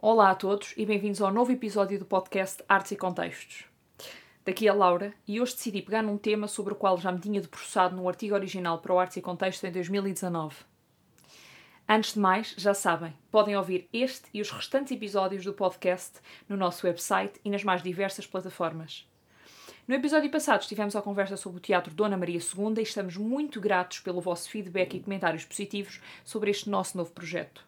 Olá a todos e bem-vindos ao novo episódio do podcast Artes e Contextos. Daqui a Laura e hoje decidi pegar num tema sobre o qual já me tinha debruçado no artigo original para o Artes e Contextos em 2019. Antes de mais, já sabem, podem ouvir este e os restantes episódios do podcast no nosso website e nas mais diversas plataformas. No episódio passado estivemos à conversa sobre o Teatro Dona Maria II e estamos muito gratos pelo vosso feedback e comentários positivos sobre este nosso novo projeto.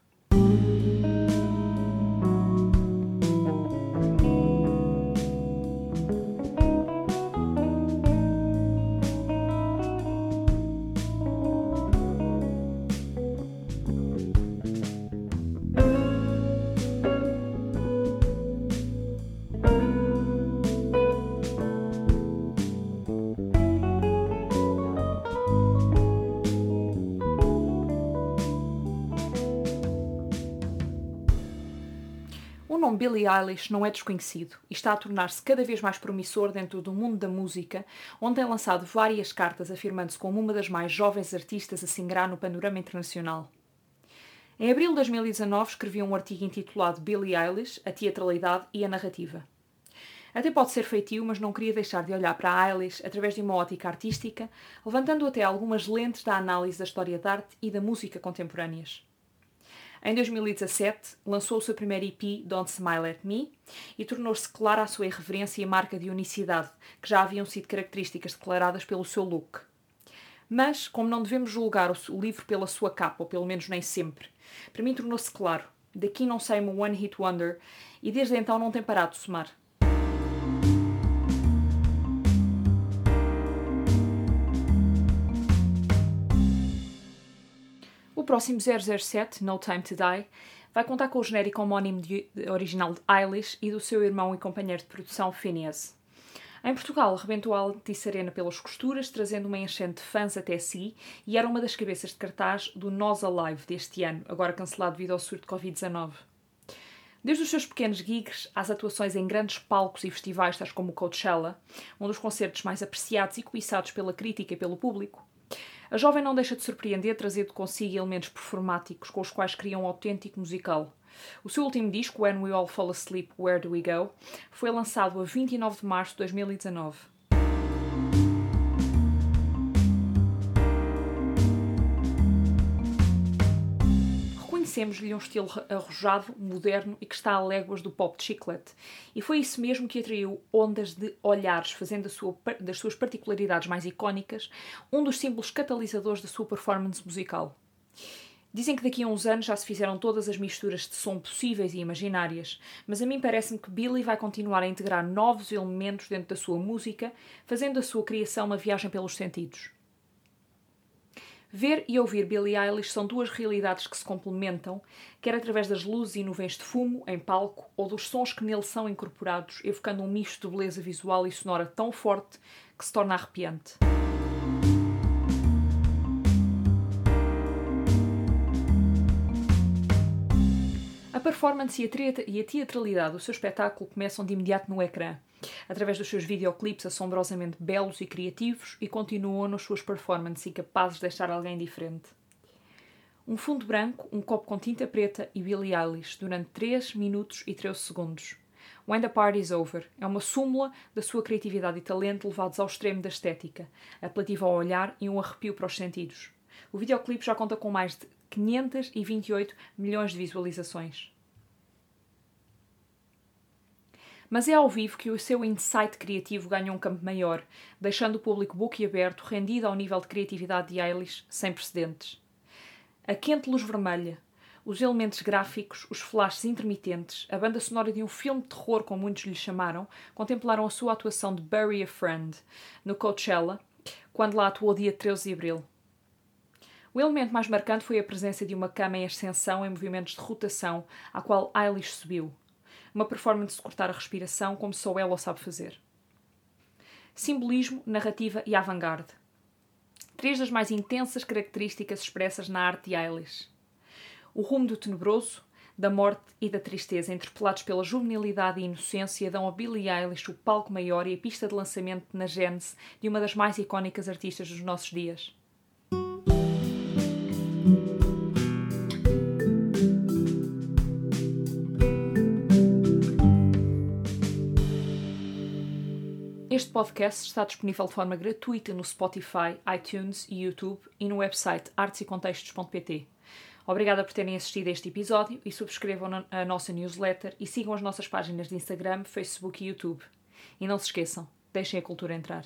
Nome Billie Eilish não é desconhecido e está a tornar-se cada vez mais promissor dentro do mundo da música, onde tem lançado várias cartas afirmando-se como uma das mais jovens artistas a se ingrar no panorama internacional. Em abril de 2019 escrevi um artigo intitulado Billie Eilish, a teatralidade e a narrativa. Até pode ser feitio, mas não queria deixar de olhar para a Eilish através de uma ótica artística, levantando até algumas lentes da análise da história da arte e da música contemporâneas. Em 2017, lançou o seu primeiro EP, Don't Smile at Me, e tornou-se clara a sua irreverência e marca de unicidade, que já haviam sido características declaradas pelo seu look. Mas, como não devemos julgar o livro pela sua capa, ou pelo menos nem sempre, para mim tornou-se claro. Daqui não sai uma One Hit Wonder, e desde então não tem parado de somar. Próximo 007, No Time to Die, vai contar com o genérico homónimo de, de, original de Eilish e do seu irmão e companheiro de produção Phineas. Em Portugal, rebentou a Altice Arena pelas costuras, trazendo uma enchente de fãs até si, e era uma das cabeças de cartaz do Nós Alive deste ano, agora cancelado devido ao surto de Covid-19. Desde os seus pequenos gigs às atuações em grandes palcos e festivais, tais como o Coachella, um dos concertos mais apreciados e cobiçados pela crítica e pelo público, a jovem não deixa de surpreender, trazendo consigo elementos performáticos com os quais cria um autêntico musical. O seu último disco, When We All Fall Asleep, Where Do We Go, foi lançado a 29 de março de 2019. Reconhecemos-lhe um estilo arrojado, moderno e que está a léguas do pop de chiclete. E foi isso mesmo que atraiu ondas de olhares, fazendo sua, das suas particularidades mais icónicas um dos símbolos catalisadores da sua performance musical. Dizem que daqui a uns anos já se fizeram todas as misturas de som possíveis e imaginárias, mas a mim parece-me que Billy vai continuar a integrar novos elementos dentro da sua música, fazendo a sua criação uma viagem pelos sentidos. Ver e ouvir Billie Eilish são duas realidades que se complementam, quer através das luzes e nuvens de fumo em palco ou dos sons que nele são incorporados, evocando um misto de beleza visual e sonora tão forte que se torna arrepiante. Performance e a teatralidade do seu espetáculo começam de imediato no ecrã, através dos seus videoclipes assombrosamente belos e criativos e continuam nas suas performances incapazes de deixar alguém diferente. Um fundo branco, um copo com tinta preta e Billie Eilish durante 3 minutos e 13 segundos. When the Party's Over é uma súmula da sua criatividade e talento levados ao extremo da estética, apelativa ao olhar e um arrepio para os sentidos. O videoclipe já conta com mais de 528 milhões de visualizações. Mas é ao vivo que o seu insight criativo ganha um campo maior, deixando o público boquiaberto, rendido ao nível de criatividade de Eilish sem precedentes. A quente luz vermelha, os elementos gráficos, os flashes intermitentes, a banda sonora de um filme de terror, como muitos lhe chamaram, contemplaram a sua atuação de Bury a Friend no Coachella, quando lá atuou dia 13 de abril. O elemento mais marcante foi a presença de uma cama em ascensão em movimentos de rotação, à qual Eilish subiu. Uma performance de cortar a respiração como só ela o sabe fazer. Simbolismo, narrativa e avant-garde. Três das mais intensas características expressas na arte de Eilish. O rumo do tenebroso, da morte e da tristeza, interpelados pela juvenilidade e inocência, dão a Billie Eilish o palco maior e a pista de lançamento na gênese de uma das mais icónicas artistas dos nossos dias. Este podcast está disponível de forma gratuita no Spotify, iTunes e YouTube e no website artesecontextos.pt. Obrigada por terem assistido a este episódio e subscrevam a nossa newsletter e sigam as nossas páginas de Instagram, Facebook e YouTube. E não se esqueçam, deixem a cultura entrar.